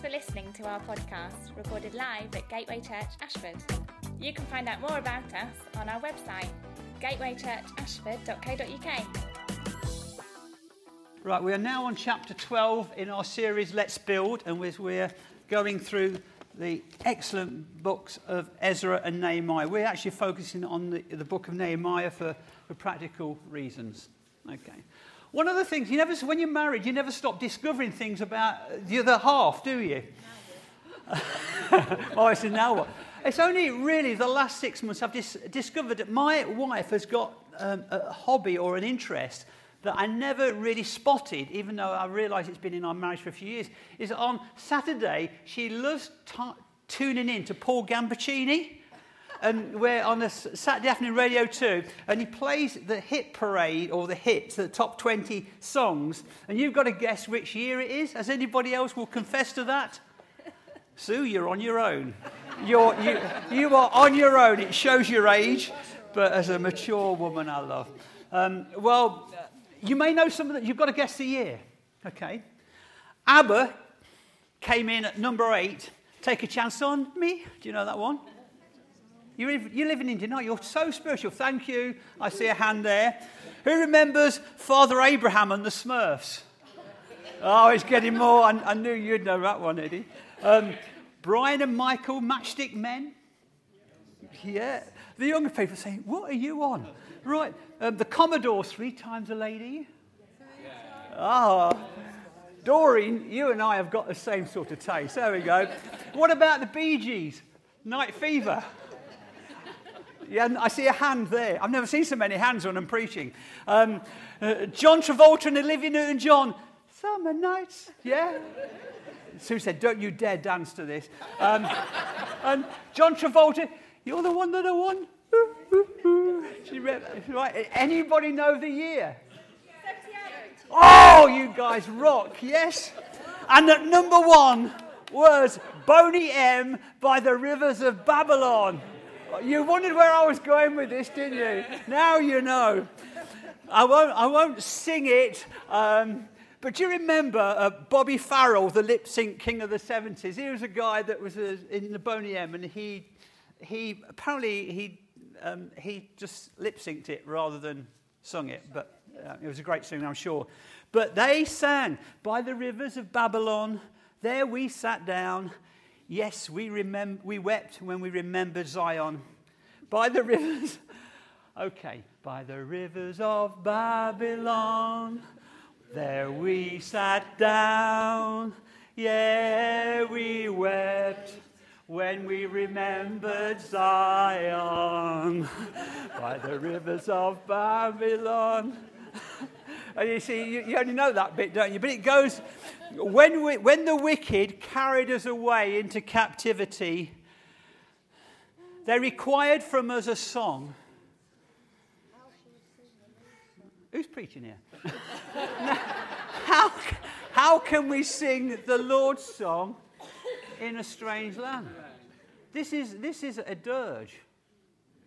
For listening to our podcast, recorded live at Gateway Church Ashford. You can find out more about us on our website, gatewaychurchashford.co.uk. Right, we are now on chapter 12 in our series Let's Build, and we're going through the excellent books of Ezra and Nehemiah. We're actually focusing on the, the book of Nehemiah for, for practical reasons. Okay. One of the things, you never, when you're married, you never stop discovering things about the other half, do you? oh, I said, now what? It's only really the last six months I've dis- discovered that my wife has got um, a hobby or an interest that I never really spotted, even though I realise it's been in our marriage for a few years, is on Saturday she loves t- tuning in to Paul Gambaccini and we're on a Saturday afternoon Radio 2, and he plays the hit parade or the hits, the top 20 songs, and you've got to guess which year it is. Has anybody else will confess to that? Sue, you're on your own. You're, you, you are on your own. It shows your age, but as a mature woman, I love. Um, well, you may know some of that. You've got to guess the year. Okay. ABBA came in at number eight. Take a chance on me. Do you know that one? You live, in India, you're so spiritual. Thank you. I see a hand there. Who remembers Father Abraham and the Smurfs? Oh, it's getting more. I, I knew you'd know that one, Eddie. Um, Brian and Michael, Matchstick Men. Yeah. The younger people saying, What are you on? Right. Um, the Commodore, three times a lady. Ah. Oh. Doreen, you and I have got the same sort of taste. There we go. What about the Bee Gees? Night Fever. Yeah, I see a hand there. I've never seen so many hands when I'm preaching. Um, uh, John Travolta and Olivia Newton John. Summer nights. Yeah. Sue said, Don't you dare dance to this. Um, and John Travolta, You're the one that I want. right. Anybody know the year? Oh, you guys rock, yes? And at number one was Boney M by the rivers of Babylon. You wondered where I was going with this, didn't you? Now you know. I won't, I won't sing it. Um, but do you remember uh, Bobby Farrell, the lip sync king of the 70s? He was a guy that was uh, in the Boney M, and he, he apparently he, um, he just lip synced it rather than sung it. But uh, it was a great song, I'm sure. But they sang, By the rivers of Babylon, there we sat down Yes, we, remem- we wept when we remembered Zion. By the rivers, okay, by the rivers of Babylon, there we sat down. Yeah, we wept when we remembered Zion. by the rivers of Babylon. And you see, you, you, only know that bit, don't you? But it goes, when, we, when the wicked carried us away into captivity, they required from us a song. Who's preaching here? how, how can we sing the Lord's song in a strange land? This is, this is a dirge.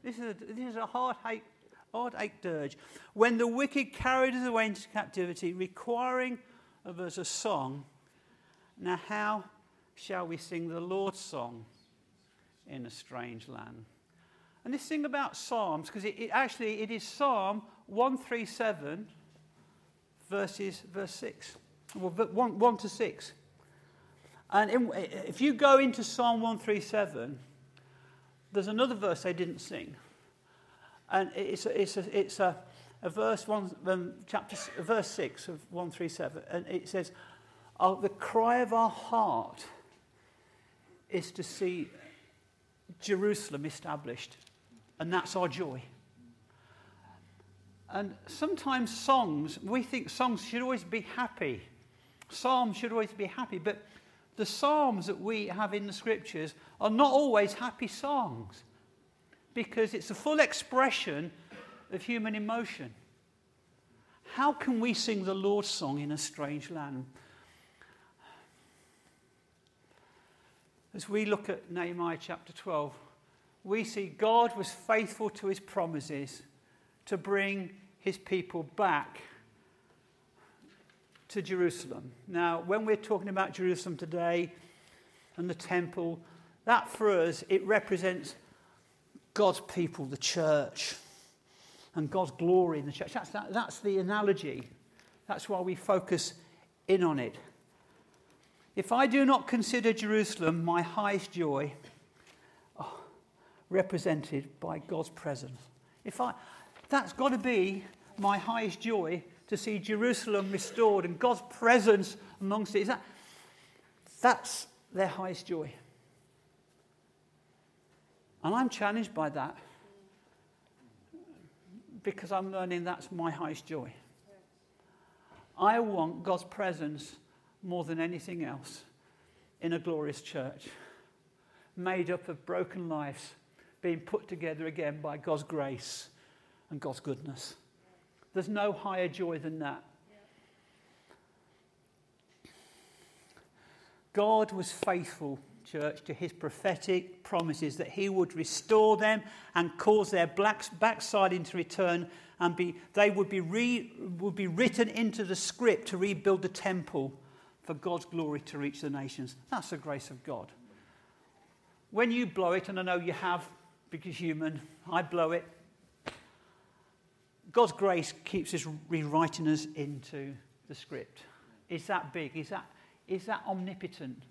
This is a, this is a heartache heartache dirge. When the wicked carried us away into captivity, requiring of us a song, now how shall we sing the Lord's song in a strange land? And this thing about Psalms, because it, it, actually it is Psalm 137, verses verse 6. Well, 1, 1 to 6. And in, if you go into Psalm 137, there's another verse they didn't sing. And it's a, it's a, it's a, a verse, one, um, chapter, verse 6 of 137. And it says, oh, The cry of our heart is to see Jerusalem established. And that's our joy. And sometimes songs, we think songs should always be happy. Psalms should always be happy. But the psalms that we have in the scriptures are not always happy songs because it's a full expression of human emotion. How can we sing the Lord's song in a strange land? As we look at Nehemiah chapter 12, we see God was faithful to his promises to bring his people back to Jerusalem. Now, when we're talking about Jerusalem today, and the temple, that for us, it represents God's people, the church, and God's glory in the church. That's, that, that's the analogy. That's why we focus in on it. If I do not consider Jerusalem my highest joy, oh, represented by God's presence, if I, that's got to be my highest joy to see Jerusalem restored and God's presence amongst it. Is that, that's their highest joy. And I'm challenged by that because I'm learning that's my highest joy. I want God's presence more than anything else in a glorious church, made up of broken lives being put together again by God's grace and God's goodness. There's no higher joy than that. God was faithful, church, to his prophetic promises that he would restore them and cause their backsliding to return and be, they would be, re, would be written into the script to rebuild the temple for God's glory to reach the nations. That's the grace of God. When you blow it, and I know you have because human, I blow it. God's grace keeps us rewriting us into the script. Is that big? Is that is that omnipotent.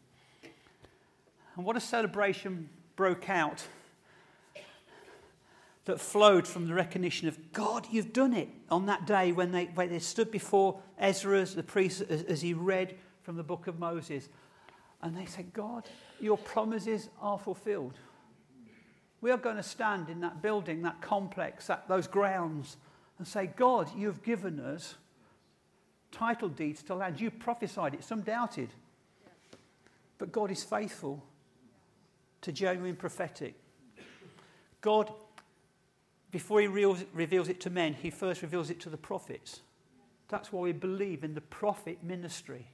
And what a celebration broke out that flowed from the recognition of God, you've done it on that day when they, when they stood before Ezra, the priest, as, as he read from the book of Moses. And they said, God, your promises are fulfilled. We are going to stand in that building, that complex, that, those grounds, and say, God, you've given us title deeds to land. You prophesied it, some doubted. But God is faithful to genuine prophetic. God, before he reveals it to men, he first reveals it to the prophets. That's why we believe in the prophet ministry.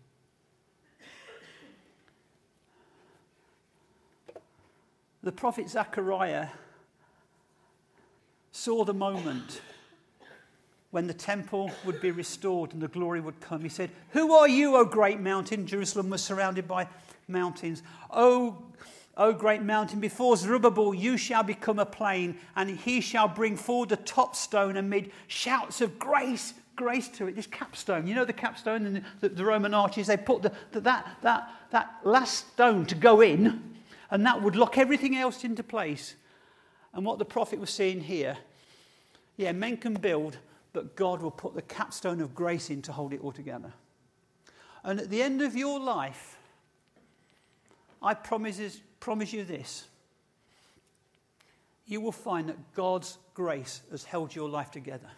The prophet Zechariah saw the moment when the temple would be restored and the glory would come. He said, Who are you, O great mountain? Jerusalem was surrounded by mountains. O, o great mountain, before Zerubbabel you shall become a plain, and he shall bring forward the top stone amid shouts of grace, grace to it. This capstone, you know the capstone and the, the Roman arches, they put the, the, that, that, that last stone to go in, and that would lock everything else into place. And what the prophet was saying here, yeah, men can build, but God will put the capstone of grace in to hold it all together. And at the end of your life, I promise, promise you this. You will find that God's grace has held your life together.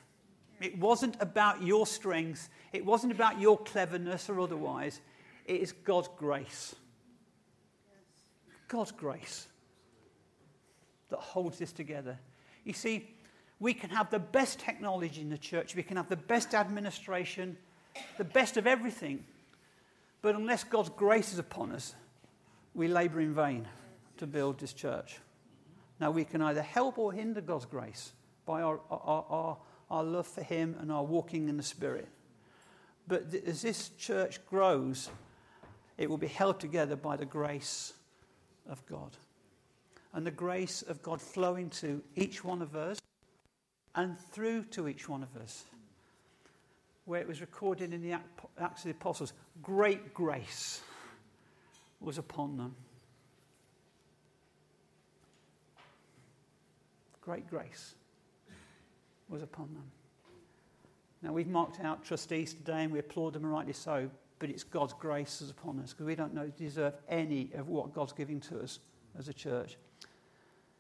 It wasn't about your strength, it wasn't about your cleverness or otherwise. It is God's grace. God's grace that holds this together. You see, we can have the best technology in the church, we can have the best administration, the best of everything. But unless God's grace is upon us, we labour in vain to build this church. Now, we can either help or hinder God's grace by our, our, our, our love for Him and our walking in the Spirit. But th- as this church grows, it will be held together by the grace of God. And the grace of God flowing to each one of us and through to each one of us. Where it was recorded in the Acts of the Apostles, great grace was upon them. Great grace was upon them. Now, we've marked out trustees today and we applaud them, and rightly so, but it's God's grace is upon us because we don't know, deserve any of what God's giving to us as a church.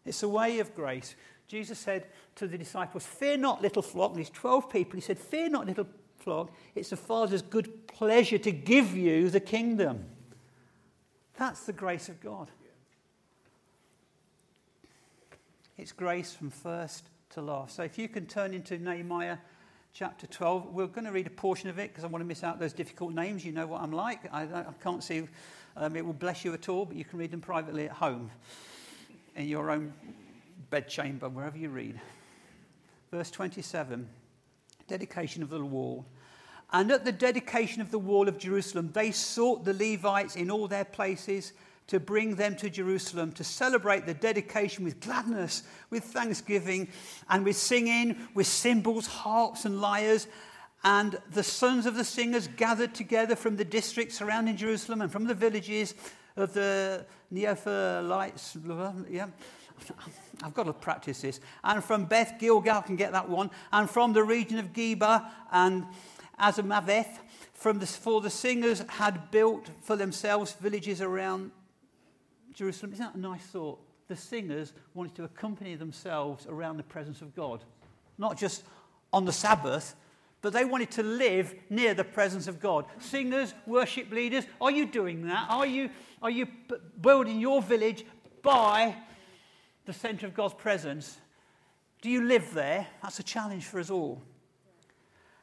It's a way of grace. Jesus said to the disciples, Fear not, little flock. These 12 people, he said, Fear not, little flock. It's the Father's good pleasure to give you the kingdom. That's the grace of God. It's grace from first to last. So if you can turn into Nehemiah chapter 12, we're going to read a portion of it because I want to miss out those difficult names. You know what I'm like. I, I can't see um, it will bless you at all, but you can read them privately at home in your own bedchamber, wherever you read. Verse 27 dedication of the wall. And at the dedication of the wall of Jerusalem, they sought the Levites in all their places to bring them to Jerusalem to celebrate the dedication with gladness, with thanksgiving, and with singing, with cymbals, harps, and lyres. And the sons of the singers gathered together from the districts surrounding Jerusalem and from the villages of the Neophilites. Yeah. I've got to practice this. And from Beth Gilgal, can get that one. And from the region of Geba and Azmaveth, from the, for the singers had built for themselves villages around Jerusalem. Isn't that a nice thought? The singers wanted to accompany themselves around the presence of God, not just on the Sabbath, but they wanted to live near the presence of God. Singers, worship leaders, are you doing that? Are you, are you building your village by the center of God's presence? Do you live there? That's a challenge for us all.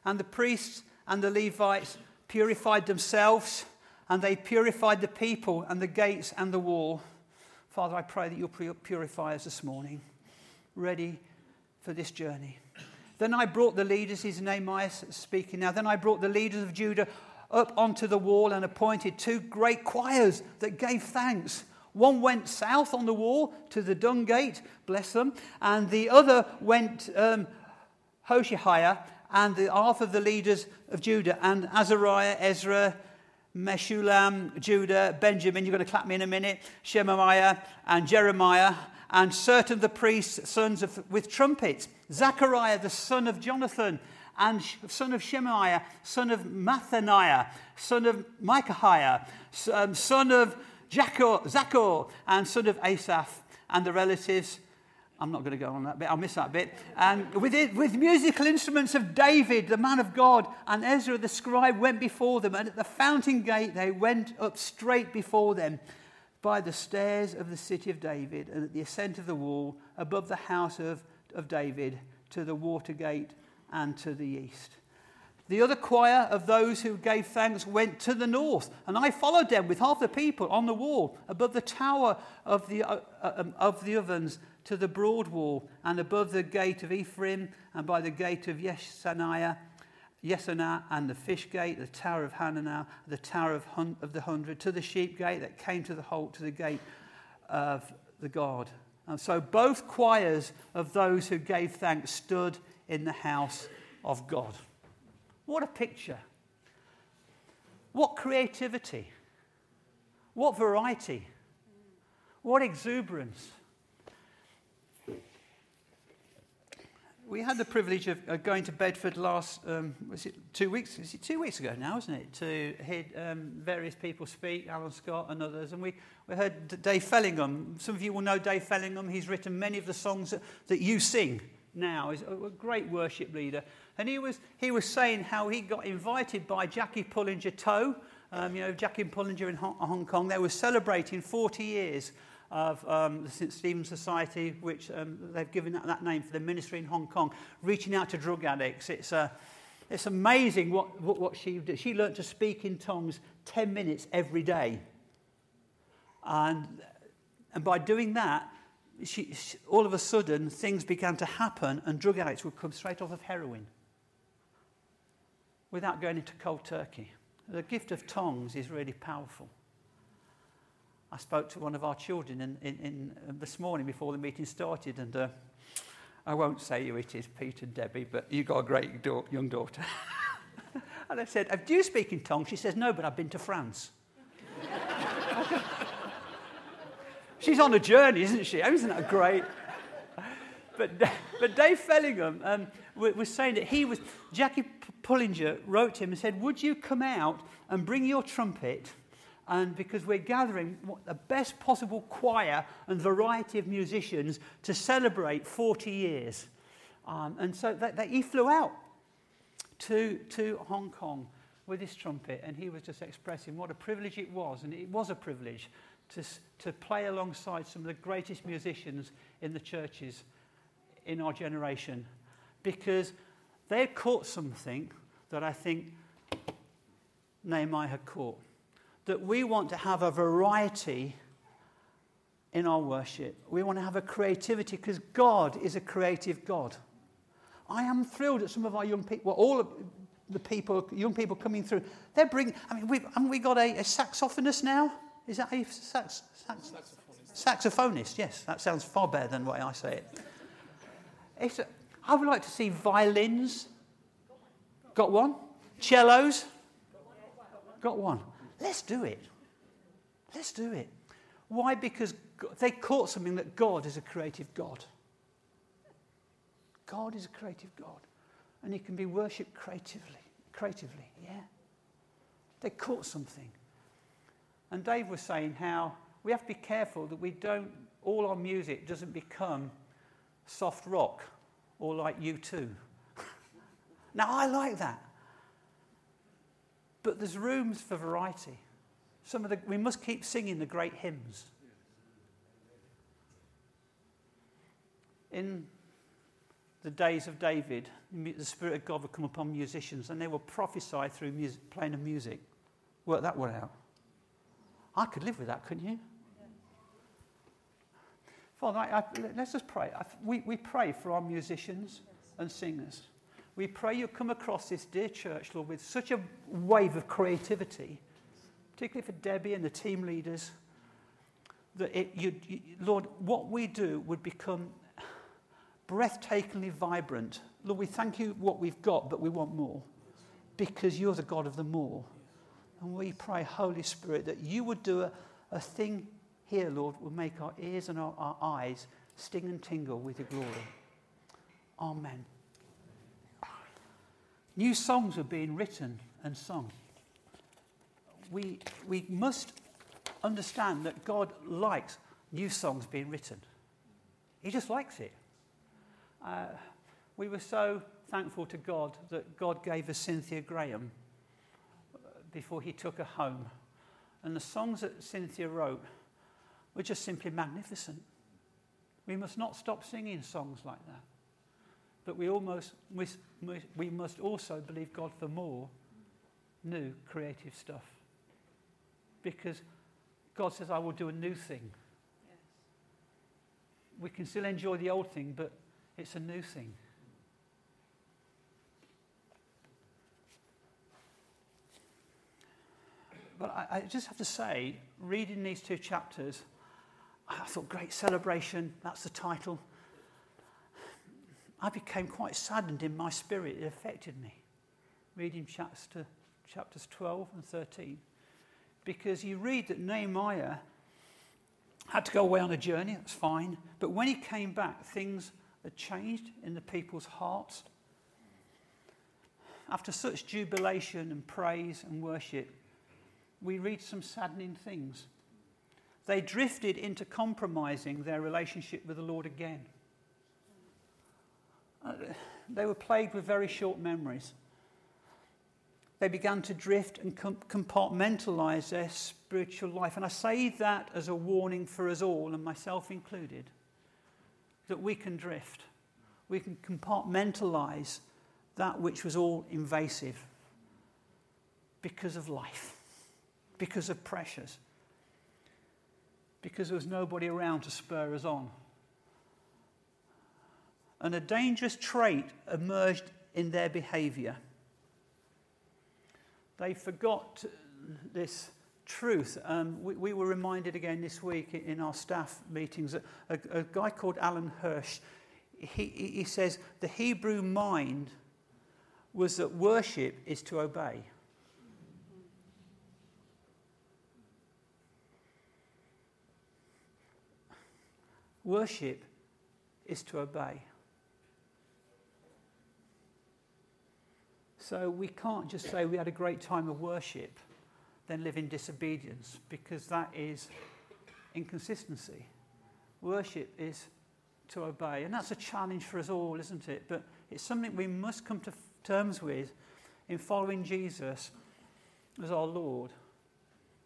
And the priests and the Levites purified themselves and they purified the people and the gates and the wall. Father, I pray that you'll purify us this morning, ready for this journey. Then I brought the leaders, his Nehemiah speaking now. Then I brought the leaders of Judah up onto the wall and appointed two great choirs that gave thanks. One went south on the wall to the dung gate, bless them, and the other went um, and the half of the leaders of Judah, and Azariah, Ezra, Meshullam, Judah, Benjamin, you're going to clap me in a minute, Shemaiah, and Jeremiah, and certain of the priests, sons of, with trumpets, Zechariah, the son of Jonathan, and son of Shemaiah, son of Mathaniah, son of Micaiah, um, son of Zachor, and son of Asaph, and the relatives I'm not going to go on that bit. I'll miss that bit. And with, it, with musical instruments of David, the man of God, and Ezra the scribe went before them. And at the fountain gate, they went up straight before them by the stairs of the city of David and at the ascent of the wall above the house of, of David to the water gate and to the east. The other choir of those who gave thanks went to the north, and I followed them with half the people on the wall above the tower of the, uh um, of the ovens to the broad wall, and above the gate of Ephraim, and by the gate of Yeshaniah, Yesanah, and the fish gate, the tower of Hananah, the tower of, hun- of the hundred, to the sheep gate that came to the holt, to the gate of the God. And so both choirs of those who gave thanks stood in the house of God. What a picture! What creativity! What variety! What exuberance! We had the privilege of going to Bedford last, um, was it two weeks? Is it two weeks ago now, isn't it? To hear um, various people speak, Alan Scott and others. And we, we heard Dave Fellingham. Some of you will know Dave Fellingham. He's written many of the songs that, that you sing now. He's a, a great worship leader. And he was, he was saying how he got invited by Jackie Pullinger To. Um, you know, Jackie Pullinger in Hong Kong. They were celebrating 40 years of um, the St. Stephen's Society, which um, they've given that, that name for the ministry in Hong Kong, reaching out to drug addicts. It's, uh, it's amazing what, what, what she did. She learned to speak in tongues 10 minutes every day. And, and by doing that, she, she, all of a sudden, things began to happen, and drug addicts would come straight off of heroin without going into cold turkey. The gift of tongues is really powerful. I spoke to one of our children in, in, in uh, this morning before the meeting started, and uh, I won't say who it is, Pete and Debbie, but you've got a great do- young daughter. and I said, Do you speak in tongues? She says, No, but I've been to France. She's on a journey, isn't she? Oh, isn't that great? but, but Dave Fellingham um, was saying that he was, Jackie Pullinger wrote to him and said, Would you come out and bring your trumpet and because we're gathering the best possible choir and variety of musicians to celebrate 40 years. Um, and so that, that he flew out to, to Hong Kong with his trumpet, and he was just expressing what a privilege it was, and it was a privilege to, to play alongside some of the greatest musicians in the churches in our generation because they caught something that I think Nehemiah had caught that we want to have a variety in our worship. We want to have a creativity because God is a creative God. I am thrilled at some of our young people, well, all of the people, young people coming through. They're bringing, I mean, we've, haven't we got a, a saxophonist now Is that a sax, sax, saxophonist? Yes, that sounds far better than the way I say it. It's a, I would like to see violins. Got one? Cellos? Got one. Let's do it. Let's do it. Why? Because they caught something that God is a creative God. God is a creative God. And he can be worshipped creatively. Creatively, yeah. They caught something. And Dave was saying how we have to be careful that we don't, all our music doesn't become soft rock or like U2. now, I like that. But there's rooms for variety. Some of the, we must keep singing the great hymns. In the days of David, the Spirit of God would come upon musicians and they would prophesy through music, playing of music. Work that one out. I could live with that, couldn't you? Father, I, I, let's just pray. I, we, we pray for our musicians and singers. We pray you come across this dear church, Lord, with such a wave of creativity, particularly for Debbie and the team leaders, that it, you, you, Lord, what we do would become breathtakingly vibrant. Lord, we thank you what we've got, but we want more because you're the God of the more. And we pray, Holy Spirit, that you would do a, a thing here, Lord, will make our ears and our, our eyes sting and tingle with your glory. Amen. New songs are being written and sung. We, we must understand that God likes new songs being written. He just likes it. Uh, we were so thankful to God that God gave us Cynthia Graham before he took her home. And the songs that Cynthia wrote were just simply magnificent. We must not stop singing songs like that. But we, almost, we, we must also believe God for more new creative stuff. Because God says, I will do a new thing. Yes. We can still enjoy the old thing, but it's a new thing. But I, I just have to say, reading these two chapters, I thought, great celebration, that's the title. I became quite saddened in my spirit. It affected me, reading chapters, chapters 12 and 13. Because you read that Nehemiah had to go away on a journey, that's fine. But when he came back, things had changed in the people's hearts. After such jubilation and praise and worship, we read some saddening things. They drifted into compromising their relationship with the Lord again. Uh, they were plagued with very short memories. They began to drift and compartmentalize their spiritual life. And I say that as a warning for us all, and myself included, that we can drift. We can compartmentalize that which was all invasive because of life because of pressures, because there was nobody around to spur us on. And a dangerous trait emerged in their behavior. They forgot this truth. Um, we, we, were reminded again this week in our staff meetings that a, a guy called Alan Hirsch, he, he says the Hebrew mind was that worship is to obey. Worship is to obey. So we can't just say we had a great time of worship, then live in disobedience, because that is inconsistency. Worship is to obey. And that's a challenge for us all, isn't it? But it's something we must come to terms with in following Jesus as our Lord.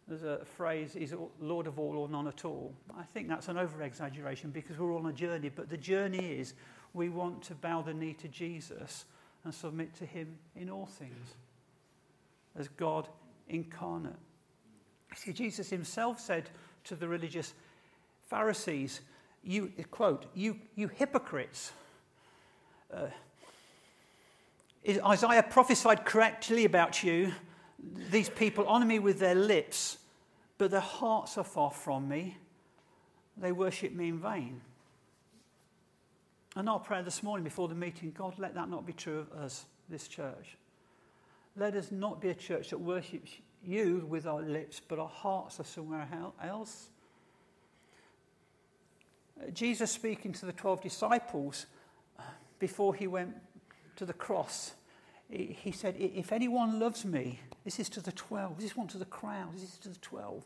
There's a phrase, he's Lord of all or none at all. I think that's an over exaggeration because we're all on a journey, but the journey is we want to bow the knee to Jesus and submit to him in all things as God incarnate. See, Jesus himself said to the religious Pharisees, you, quote, you, you hypocrites. Uh, Isaiah prophesied correctly about you these people honor me with their lips, but their hearts are far from me. They worship me in vain. And our prayer this morning before the meeting God, let that not be true of us, this church. Let us not be a church that worships you with our lips, but our hearts are somewhere else. Uh, Jesus speaking to the 12 disciples uh, before he went to the cross, he said, If anyone loves me, this is to the 12, this is one to the crowd, this is to the 12.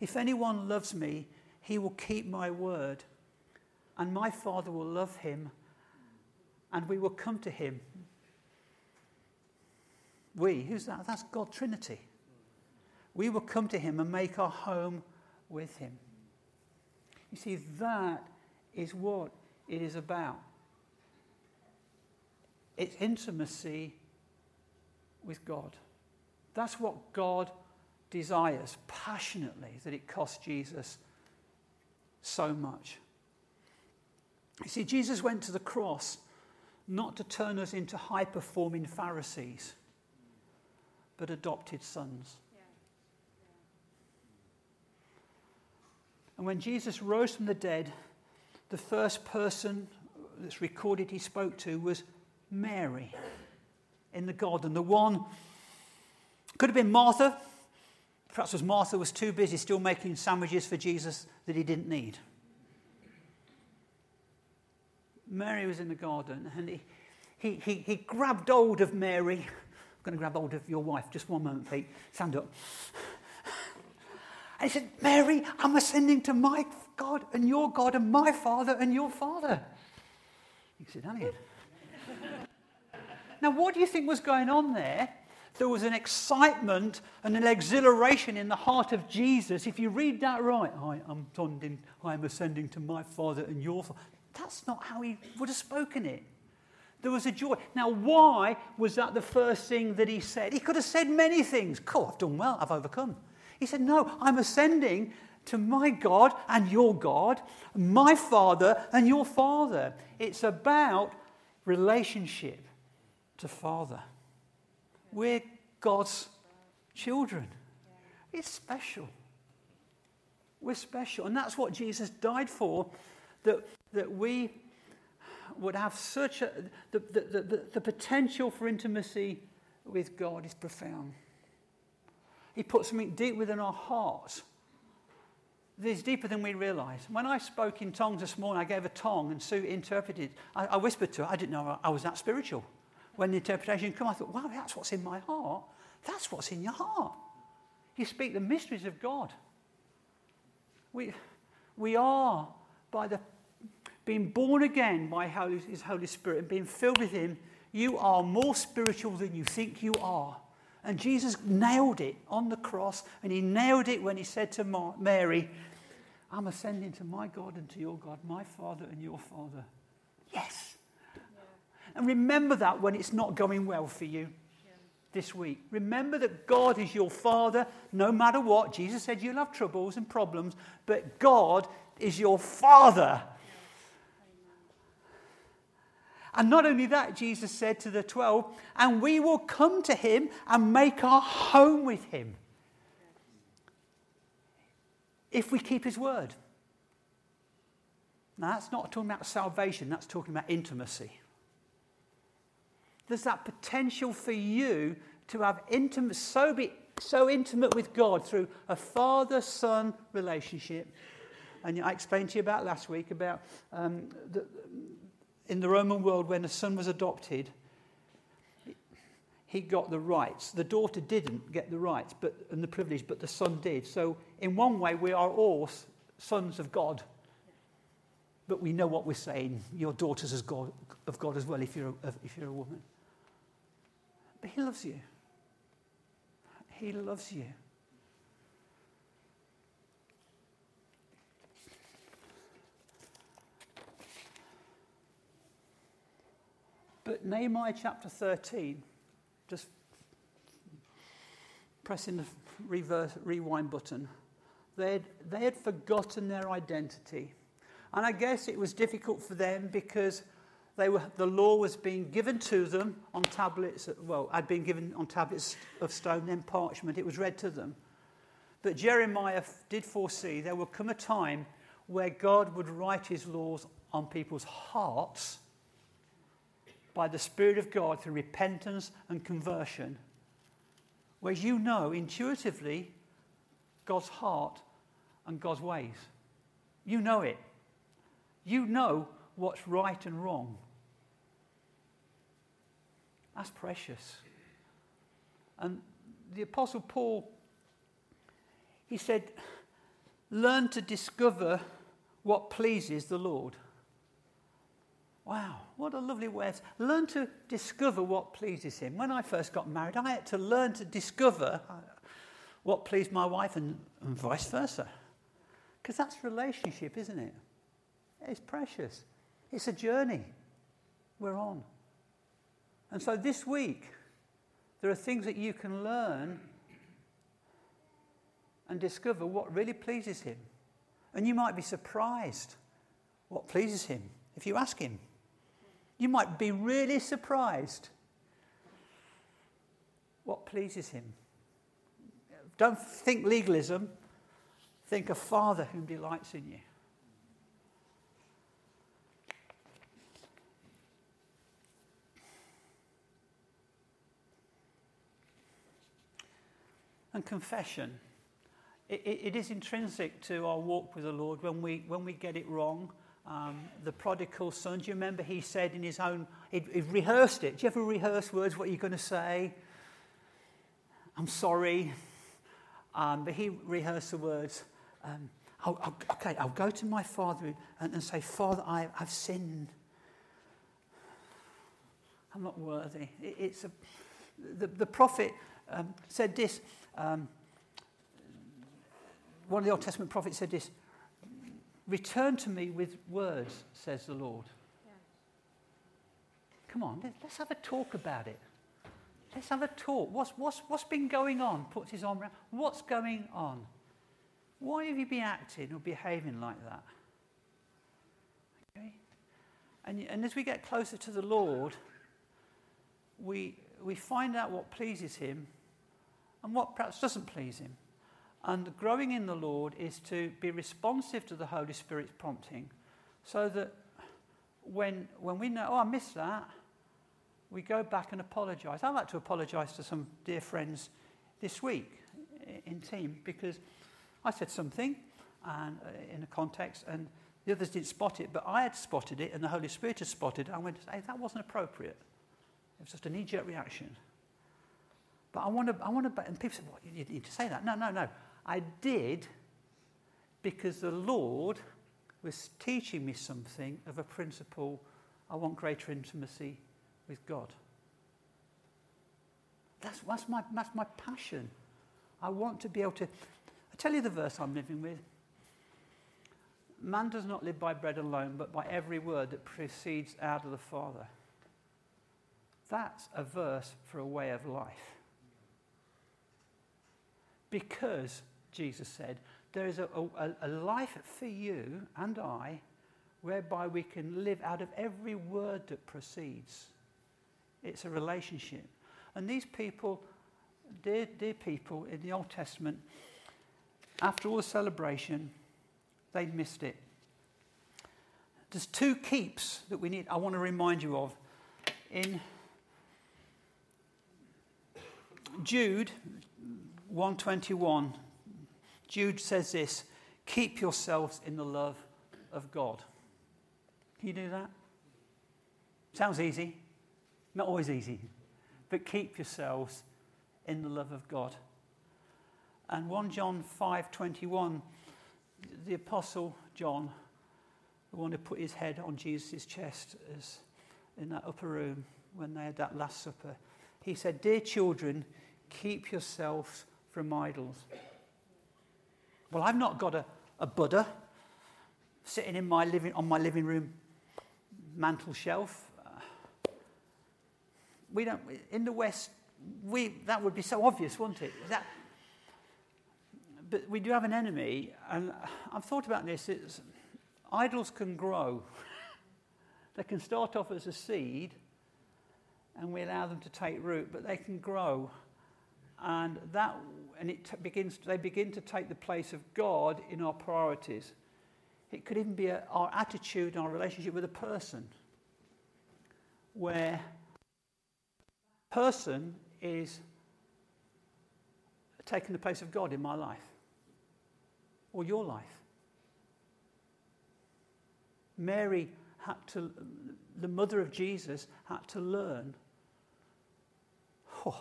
If anyone loves me, he will keep my word, and my Father will love him, and we will come to him. We, who's that? That's God Trinity. We will come to him and make our home with him. You see, that is what it is about. It's intimacy with God. That's what God desires passionately, that it cost Jesus so much. You see, Jesus went to the cross not to turn us into high performing Pharisees, but adopted sons. And when Jesus rose from the dead, the first person that's recorded he spoke to was Mary in the garden. The one could have been Martha. Perhaps was Martha was too busy still making sandwiches for Jesus that he didn't need. Mary was in the garden and he, he, he, he grabbed hold of Mary. I'm going to grab hold of your wife. Just one moment, Pete. Stand up. And he said, Mary, I'm ascending to my God and your God and my Father and your Father. Sit down again. now, what do you think was going on there? There was an excitement and an exhilaration in the heart of Jesus. If you read that right, I am ascending to my Father and your Father. That's not how he would have spoken it. There was a joy. Now, why was that the first thing that he said? He could have said many things. Cool, I've done well, I've overcome. He said, No, I'm ascending to my God and your God, my Father and your Father. It's about relationship to Father. We're God's children. It's special. We're special. And that's what Jesus died for, that, that we would have such a. The, the, the, the potential for intimacy with God is profound. He put something deep within our hearts that is deeper than we realize. When I spoke in tongues this morning, I gave a tongue and Sue interpreted. I, I whispered to her, I didn't know I was that spiritual. When the interpretation came, I thought, wow, that's what's in my heart. That's what's in your heart. You speak the mysteries of God. We, we are, by the being born again by His Holy Spirit and being filled with Him, you are more spiritual than you think you are. And Jesus nailed it on the cross, and he nailed it when he said to Mary, I'm ascending to my God and to your God, my Father and your Father. Yes. Yeah. And remember that when it's not going well for you yeah. this week. Remember that God is your Father no matter what. Jesus said you'll have troubles and problems, but God is your Father. And not only that, Jesus said to the 12, and we will come to him and make our home with him if we keep his word. Now, that's not talking about salvation, that's talking about intimacy. There's that potential for you to have intimate, so, be, so intimate with God through a father son relationship. And I explained to you about last week about um, the, in the Roman world, when a son was adopted, he got the rights. The daughter didn't get the rights but, and the privilege, but the son did. So, in one way, we are all sons of God. But we know what we're saying. Your daughters as God, of God as well, if you're, a, if you're a woman. But he loves you. He loves you. But Nehemiah chapter 13, just pressing the reverse, rewind button, they had, they had forgotten their identity. And I guess it was difficult for them because they were, the law was being given to them on tablets, well, had been given on tablets of stone, then parchment. It was read to them. But Jeremiah did foresee there would come a time where God would write his laws on people's hearts by the Spirit of God through repentance and conversion, where you know intuitively God's heart and God's ways. You know it. You know what's right and wrong. That's precious. And the Apostle Paul, he said, learn to discover what pleases the Lord. Wow, what a lovely way. Learn to discover what pleases him. When I first got married, I had to learn to discover what pleased my wife and, and vice versa. Because that's relationship, isn't it? It's precious. It's a journey we're on. And so this week, there are things that you can learn and discover what really pleases Him. And you might be surprised what pleases Him if you ask Him. You might be really surprised what pleases Him. Don't think legalism, think a Father whom delights in you. And confession. It, it, it is intrinsic to our walk with the Lord when we, when we get it wrong. Um, the prodigal son, do you remember he said in his own, he rehearsed it. Do you ever rehearse words, what you're going to say? I'm sorry. Um, but he rehearsed the words. Um, I'll, I'll, okay, I'll go to my father and, and say, Father, I, have sinned. I'm not worthy. It, it's a, the, the prophet um, said this um, one of the Old Testament prophets said this Return to me with words, says the Lord. Yeah. Come on, let's have a talk about it. Let's have a talk. What's, what's, what's been going on? Puts his arm around. What's going on? Why have you been acting or behaving like that? Okay? And, and as we get closer to the Lord, we, we find out what pleases him and what perhaps doesn't please him. And growing in the Lord is to be responsive to the Holy Spirit's prompting so that when, when we know, oh, I missed that, we go back and apologize. I'd like to apologize to some dear friends this week in team because I said something and, uh, in a context and the others didn't spot it, but I had spotted it and the Holy Spirit had spotted it. I went, hey, that wasn't appropriate. It was just a knee jerk reaction. But I want to, I want to, and people said, well, you need to say that. No, no, no. I did because the Lord was teaching me something of a principle. I want greater intimacy with God. That's, that's, my, that's my passion. I want to be able to. I tell you the verse I'm living with. Man does not live by bread alone, but by every word that proceeds out of the Father. That's a verse for a way of life. Because, Jesus said, there is a, a, a life for you and I whereby we can live out of every word that proceeds. It's a relationship. And these people, dear, dear people in the Old Testament, after all the celebration, they missed it. There's two keeps that we need, I want to remind you of. In Jude, 121, Jude says this keep yourselves in the love of God. Can you do that? Sounds easy. Not always easy. But keep yourselves in the love of God. And 1 John 5:21 the apostle John the one who put his head on Jesus' chest as in that upper room when they had that last supper he said dear children keep yourselves from idols. Well, I've not got a, a Buddha sitting in my living, on my living room mantel shelf. Uh, we don't, in the West, we, that would be so obvious, wouldn't it? That, but we do have an enemy, and I've thought about this. It's, idols can grow. they can start off as a seed, and we allow them to take root, but they can grow. And that and it begins, they begin to take the place of God in our priorities. It could even be a, our attitude, and our relationship with a person, where person is taking the place of God in my life or your life. Mary had to, the mother of Jesus, had to learn. Oh,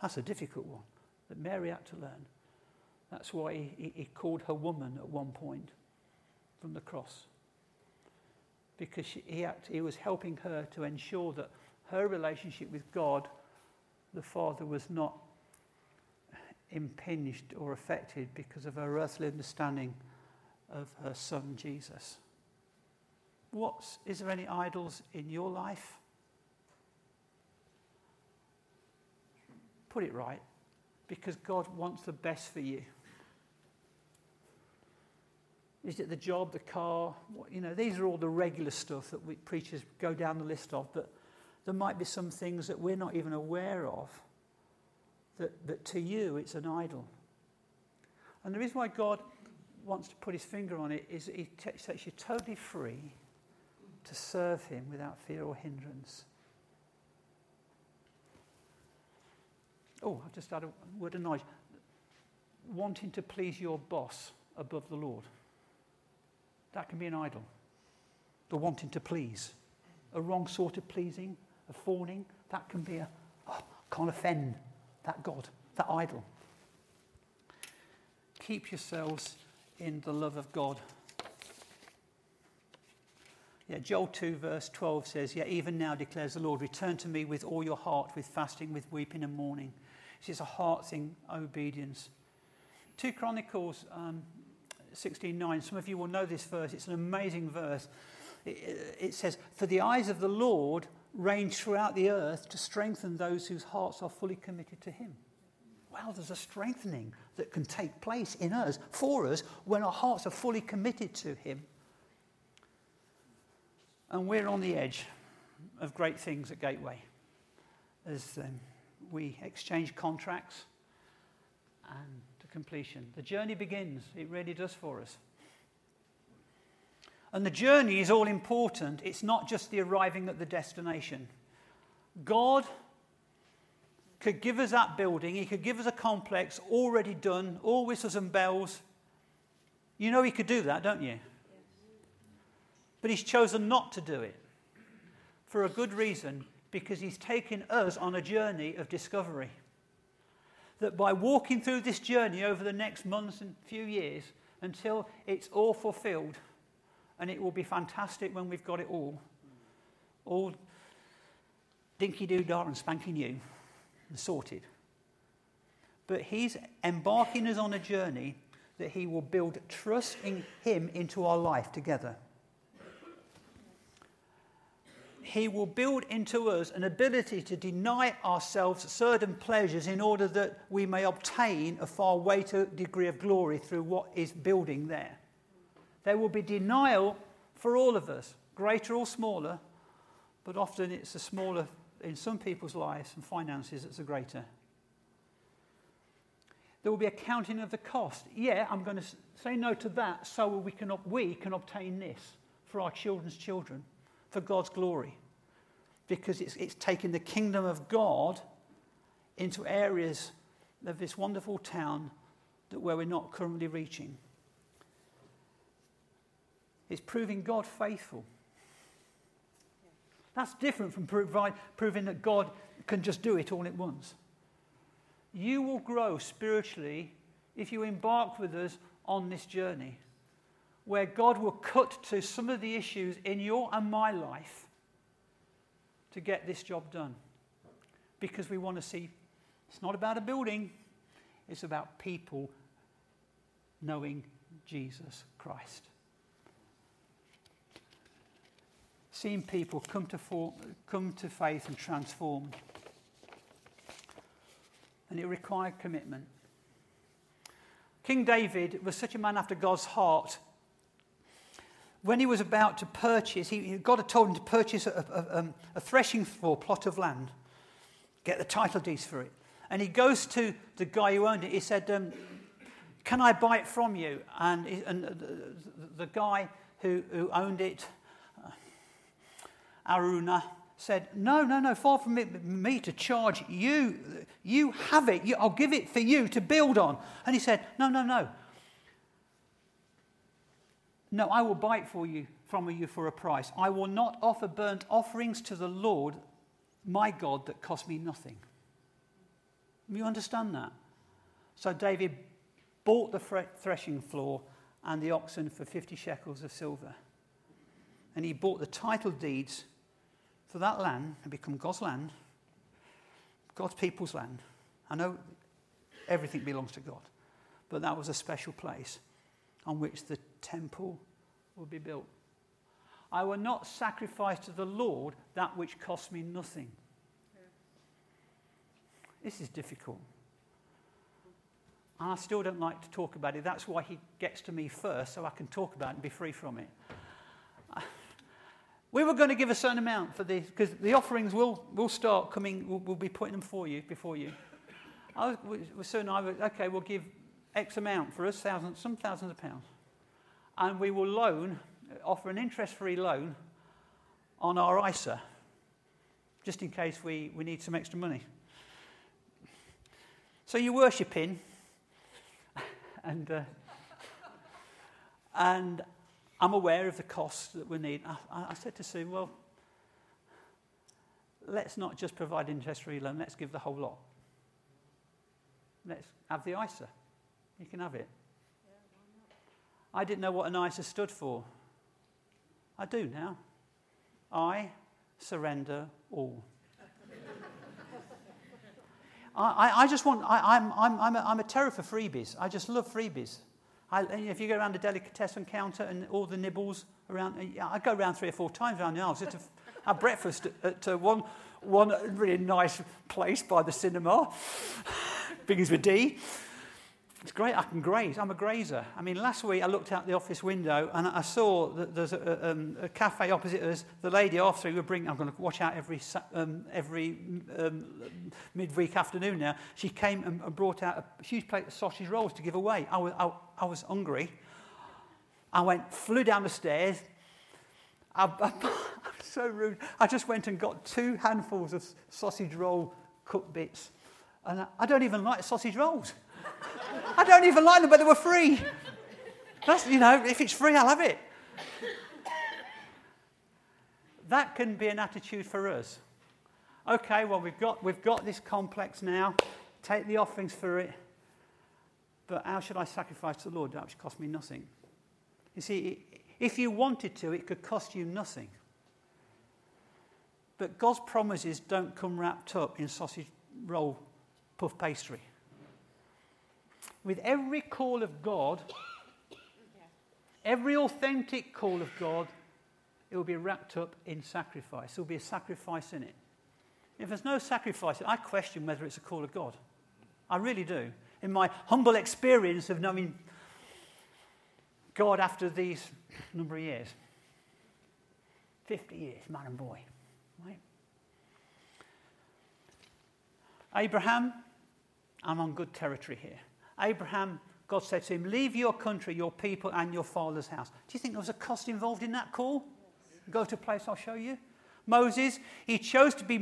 that's a difficult one that Mary had to learn. That's why he, he called her woman at one point from the cross. Because she, he, had, he was helping her to ensure that her relationship with God, the Father, was not impinged or affected because of her earthly understanding of her son Jesus. What's, is there any idols in your life? Put it right, because God wants the best for you. Is it the job, the car? You know, these are all the regular stuff that we preachers go down the list of, but there might be some things that we're not even aware of that, that to you it's an idol. And the reason why God wants to put his finger on it is he t- sets you totally free to serve him without fear or hindrance. Oh, I've just had a word of knowledge. Wanting to please your boss above the Lord. That can be an idol. The wanting to please. A wrong sort of pleasing, a fawning, that can be a, oh, can't offend that God, that idol. Keep yourselves in the love of God. Yeah, Joel 2, verse 12 says, Yeah, even now declares the Lord, return to me with all your heart, with fasting, with weeping and mourning. It's a heart thing, obedience. 2 Chronicles um, 16.9, some of you will know this verse. It's an amazing verse. It, it says, For the eyes of the Lord range throughout the earth to strengthen those whose hearts are fully committed to Him. Well, there's a strengthening that can take place in us, for us, when our hearts are fully committed to Him. And we're on the edge of great things at Gateway as um, we exchange contracts and to completion. The journey begins, it really does for us. And the journey is all important. It's not just the arriving at the destination. God could give us that building, He could give us a complex already done, all whistles and bells. You know He could do that, don't you? But He's chosen not to do it for a good reason because He's taken us on a journey of discovery. That by walking through this journey over the next months and few years until it's all fulfilled, and it will be fantastic when we've got it all. All dinky doo dah and spanky new and sorted. But he's embarking us on a journey that he will build trust in him into our life together. He will build into us an ability to deny ourselves certain pleasures in order that we may obtain a far greater degree of glory through what is building there. There will be denial for all of us, greater or smaller, but often it's the smaller in some people's lives and finances that's the greater. There will be a counting of the cost. Yeah, I'm going to say no to that so we can, we can obtain this for our children's children, for God's glory. Because it's, it's taking the kingdom of God into areas of this wonderful town that where we're not currently reaching. It's proving God faithful. That's different from provide, proving that God can just do it all at once. You will grow spiritually if you embark with us on this journey, where God will cut to some of the issues in your and my life to get this job done. Because we want to see it's not about a building, it's about people knowing Jesus Christ. seeing people come to, come to faith and transform. And it required commitment. King David was such a man after God's heart. When he was about to purchase, he, God had told him to purchase a, a, um, a threshing floor plot of land, get the title deeds for it. And he goes to the guy who owned it. He said, um, Can I buy it from you? And, and the, the, guy who, who owned it, uh, Araunah, said, No, no, no, far from it, me to charge you. You have it. I'll give it for you to build on. And he said, No, no, no. No, I will buy it for you from you for a price. I will not offer burnt offerings to the Lord my God that cost me nothing. You understand that? So David bought the threshing floor and the oxen for 50 shekels of silver. And he bought the title deeds for that land and become God's land, God's people's land. I know everything belongs to God, but that was a special place on which the temple will be built. I will not sacrifice to the Lord that which costs me nothing. This is difficult. And I still don't like to talk about it. That's why he gets to me first, so I can talk about it and be free from it. We were going to give a certain amount for this because the offerings will, will start coming, we'll, we'll, be putting them for you, before you. I was, soon I was, okay, we'll give X amount for us, thousands, some thousands of pounds. And we will loan offer an interest free loan on our ISA, just in case we, we need some extra money. So you're worshipping, and, uh, and I'm aware of the costs that we need. I, I said to Sue, well, let's not just provide interest free loan, let's give the whole lot. Let's have the ISA. You can have it. I didn't know what an ISA stood for. I do now. I surrender all. I, I, just want, I, am I'm, I'm, a, I'm a terror for freebies. I just love freebies. I, if you go around the delicatessen counter and all the nibbles around, I go around three or four times around the aisle just to have breakfast at, at uh, one, one really nice place by the cinema, begins with D. It's great, I can graze. I'm a grazer. I mean, last week I looked out the office window and I saw that there's a, um, a cafe opposite us. The lady after we were bringing, I'm going to watch out every, um, every um, midweek afternoon now. She came and brought out a huge plate of sausage rolls to give away. I was, I, I was hungry. I went, flew down the stairs. I, I, I'm so rude. I just went and got two handfuls of sausage roll cut bits. And I, I don't even like sausage rolls. I don't even like them, but they were free. That's, you know, if it's free, I'll have it. That can be an attitude for us. Okay, well, we've got, we've got this complex now. Take the offerings for it. But how should I sacrifice to the Lord? That which cost me nothing. You see, if you wanted to, it could cost you nothing. But God's promises don't come wrapped up in sausage roll puff pastry with every call of God, every authentic call of God, it will be wrapped up in sacrifice. There will be a sacrifice in it. If there's no sacrifice, I question whether it's a call of God. I really do. In my humble experience of knowing God after these number of years 50 years, man and boy. Right? Abraham, I'm on good territory here. Abraham, God said to him, Leave your country, your people, and your father's house. Do you think there was a cost involved in that call? Go to a place I'll show you. Moses, he chose to be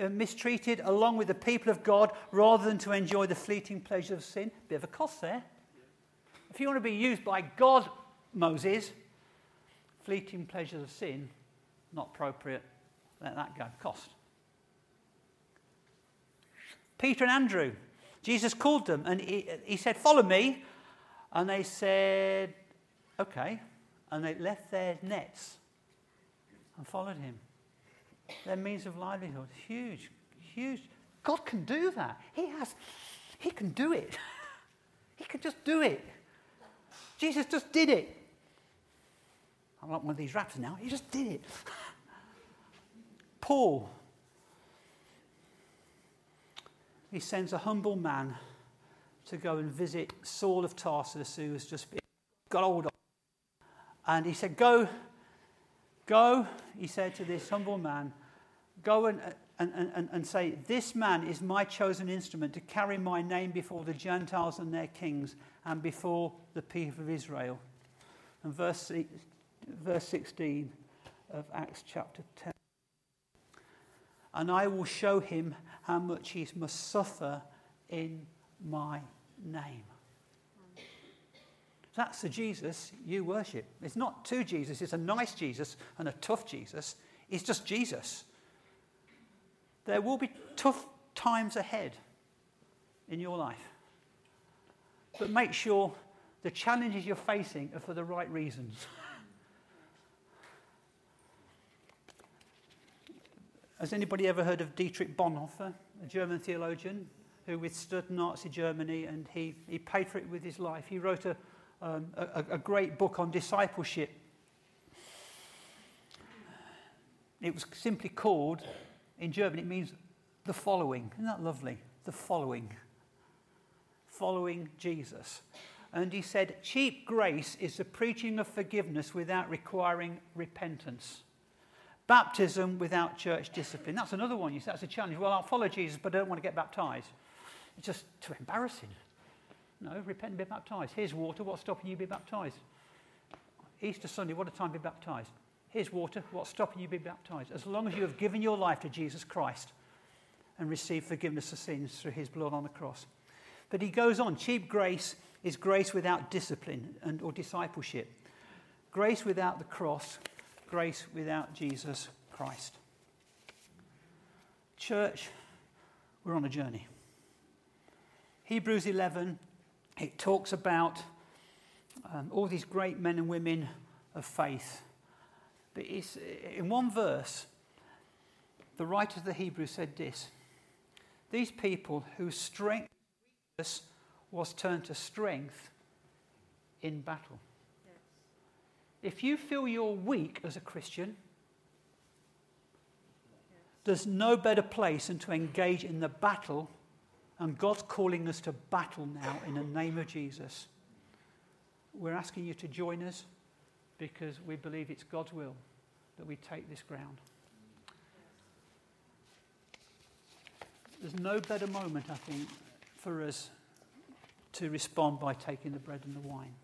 uh, mistreated along with the people of God rather than to enjoy the fleeting pleasure of sin. Bit of a cost there. If you want to be used by God, Moses, fleeting pleasures of sin, not appropriate. Let that go. Cost. Peter and Andrew, Jesus called them and he, he said, Follow me. And they said, Okay. And they left their nets and followed him. Their means of livelihood, huge, huge. God can do that. He has, he can do it. he can just do it. Jesus just did it. I'm like one of these rappers now. He just did it. Paul he sends a humble man to go and visit Saul of Tarsus, who has just been, got hold of. And he said, Go, go, he said to this humble man, go and, and, and, and say, This man is my chosen instrument to carry my name before the Gentiles and their kings and before the people of Israel. And verse, verse 16 of Acts chapter 10. And I will show him how much he must suffer in my name. That's the Jesus you worship. It's not two Jesus, it's a nice Jesus and a tough Jesus. It's just Jesus. There will be tough times ahead in your life. But make sure the challenges you're facing are for the right reasons. Has anybody ever heard of Dietrich Bonhoeffer, a German theologian who withstood Nazi Germany and he, he paid for it with his life? He wrote a, um, a, a great book on discipleship. It was simply called in German, it means the following. Isn't that lovely? The following. Following Jesus. And he said, cheap grace is the preaching of forgiveness without requiring repentance. Baptism without church discipline. That's another one. You say that's a challenge. Well, I'll follow Jesus, but I don't want to get baptized. It's just too embarrassing. No, repent and be baptized. Here's water. What's stopping you be baptized? Easter Sunday, what a time to be baptized. Here's water. What's stopping you being baptized? As long as you have given your life to Jesus Christ and received forgiveness of sins through his blood on the cross. But he goes on cheap grace is grace without discipline and, or discipleship. Grace without the cross, grace without Jesus Christ. Church, we're on a journey. Hebrews 11, it talks about um, all these great men and women of faith but in one verse, the writer of the Hebrews said this These people whose strength was turned to strength in battle. If you feel you're weak as a Christian, there's no better place than to engage in the battle, and God's calling us to battle now in the name of Jesus. We're asking you to join us because we believe it's God's will that we take this ground. There's no better moment, I think, for us to respond by taking the bread and the wine.